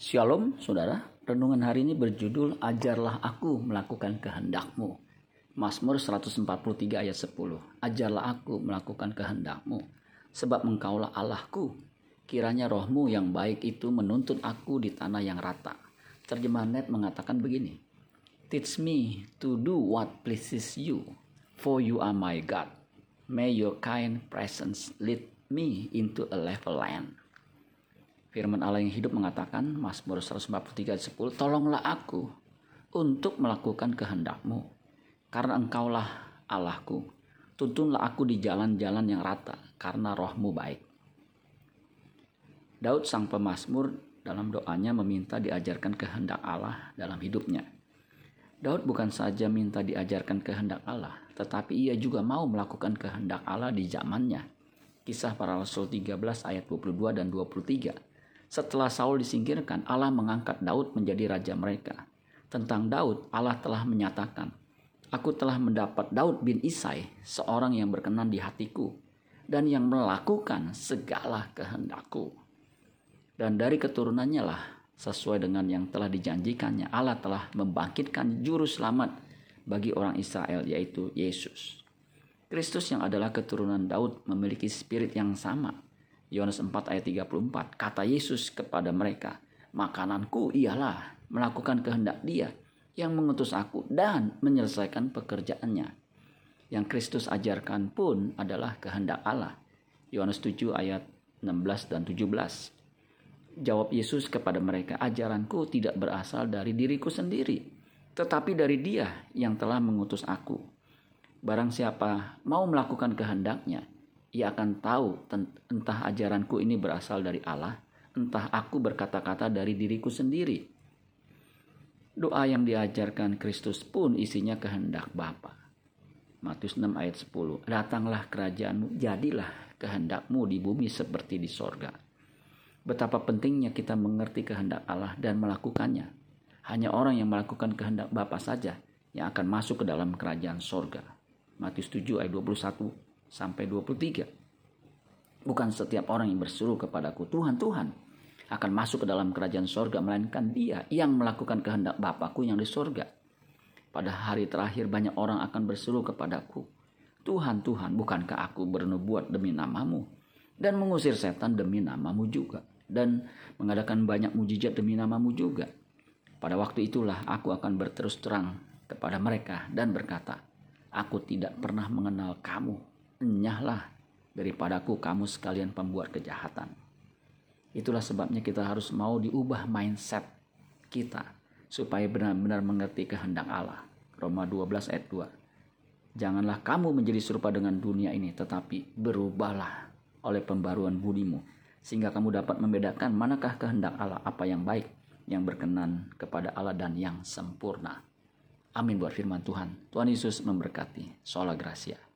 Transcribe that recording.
Shalom saudara, renungan hari ini berjudul Ajarlah aku melakukan kehendakmu. Mazmur 143 ayat 10 Ajarlah aku melakukan kehendakmu, sebab engkaulah Allahku. Kiranya rohmu yang baik itu menuntun aku di tanah yang rata. Terjemahan net mengatakan begini, Teach me to do what pleases you, for you are my God. May your kind presence lead me into a level land. Firman Allah yang hidup mengatakan, Mazmur 143 10, Tolonglah aku untuk melakukan kehendakmu, karena engkaulah Allahku. Tuntunlah aku di jalan-jalan yang rata, karena rohmu baik. Daud sang pemazmur dalam doanya meminta diajarkan kehendak Allah dalam hidupnya. Daud bukan saja minta diajarkan kehendak Allah, tetapi ia juga mau melakukan kehendak Allah di zamannya. Kisah para Rasul 13 ayat 22 dan 23 setelah Saul disingkirkan, Allah mengangkat Daud menjadi raja mereka. Tentang Daud, Allah telah menyatakan, Aku telah mendapat Daud bin Isai, seorang yang berkenan di hatiku, dan yang melakukan segala kehendakku. Dan dari keturunannya lah, sesuai dengan yang telah dijanjikannya, Allah telah membangkitkan juru selamat bagi orang Israel, yaitu Yesus. Kristus yang adalah keturunan Daud memiliki spirit yang sama, Yohanes 4 ayat 34. Kata Yesus kepada mereka, makananku ialah melakukan kehendak dia yang mengutus aku dan menyelesaikan pekerjaannya. Yang Kristus ajarkan pun adalah kehendak Allah. Yohanes 7 ayat 16 dan 17. Jawab Yesus kepada mereka, ajaranku tidak berasal dari diriku sendiri, tetapi dari dia yang telah mengutus aku. Barang siapa mau melakukan kehendaknya, ia akan tahu entah ajaranku ini berasal dari Allah, entah aku berkata-kata dari diriku sendiri. Doa yang diajarkan Kristus pun isinya kehendak Bapa. Matius 6 ayat 10. Datanglah kerajaanmu, jadilah kehendakmu di bumi seperti di sorga. Betapa pentingnya kita mengerti kehendak Allah dan melakukannya. Hanya orang yang melakukan kehendak Bapa saja yang akan masuk ke dalam kerajaan sorga. Matius 7 ayat 21 sampai 23. Bukan setiap orang yang berseru kepadaku, Tuhan, Tuhan, akan masuk ke dalam kerajaan sorga, melainkan dia yang melakukan kehendak Bapakku yang di sorga. Pada hari terakhir banyak orang akan berseru kepadaku, Tuhan, Tuhan, bukankah aku bernubuat demi namamu? Dan mengusir setan demi namamu juga. Dan mengadakan banyak mujizat demi namamu juga. Pada waktu itulah aku akan berterus terang kepada mereka dan berkata, Aku tidak pernah mengenal kamu enyahlah daripadaku kamu sekalian pembuat kejahatan. Itulah sebabnya kita harus mau diubah mindset kita supaya benar-benar mengerti kehendak Allah. Roma 12 ayat 2. Janganlah kamu menjadi serupa dengan dunia ini, tetapi berubahlah oleh pembaruan budimu, sehingga kamu dapat membedakan manakah kehendak Allah, apa yang baik, yang berkenan kepada Allah dan yang sempurna. Amin buat firman Tuhan. Tuhan Yesus memberkati. Sola Gracia.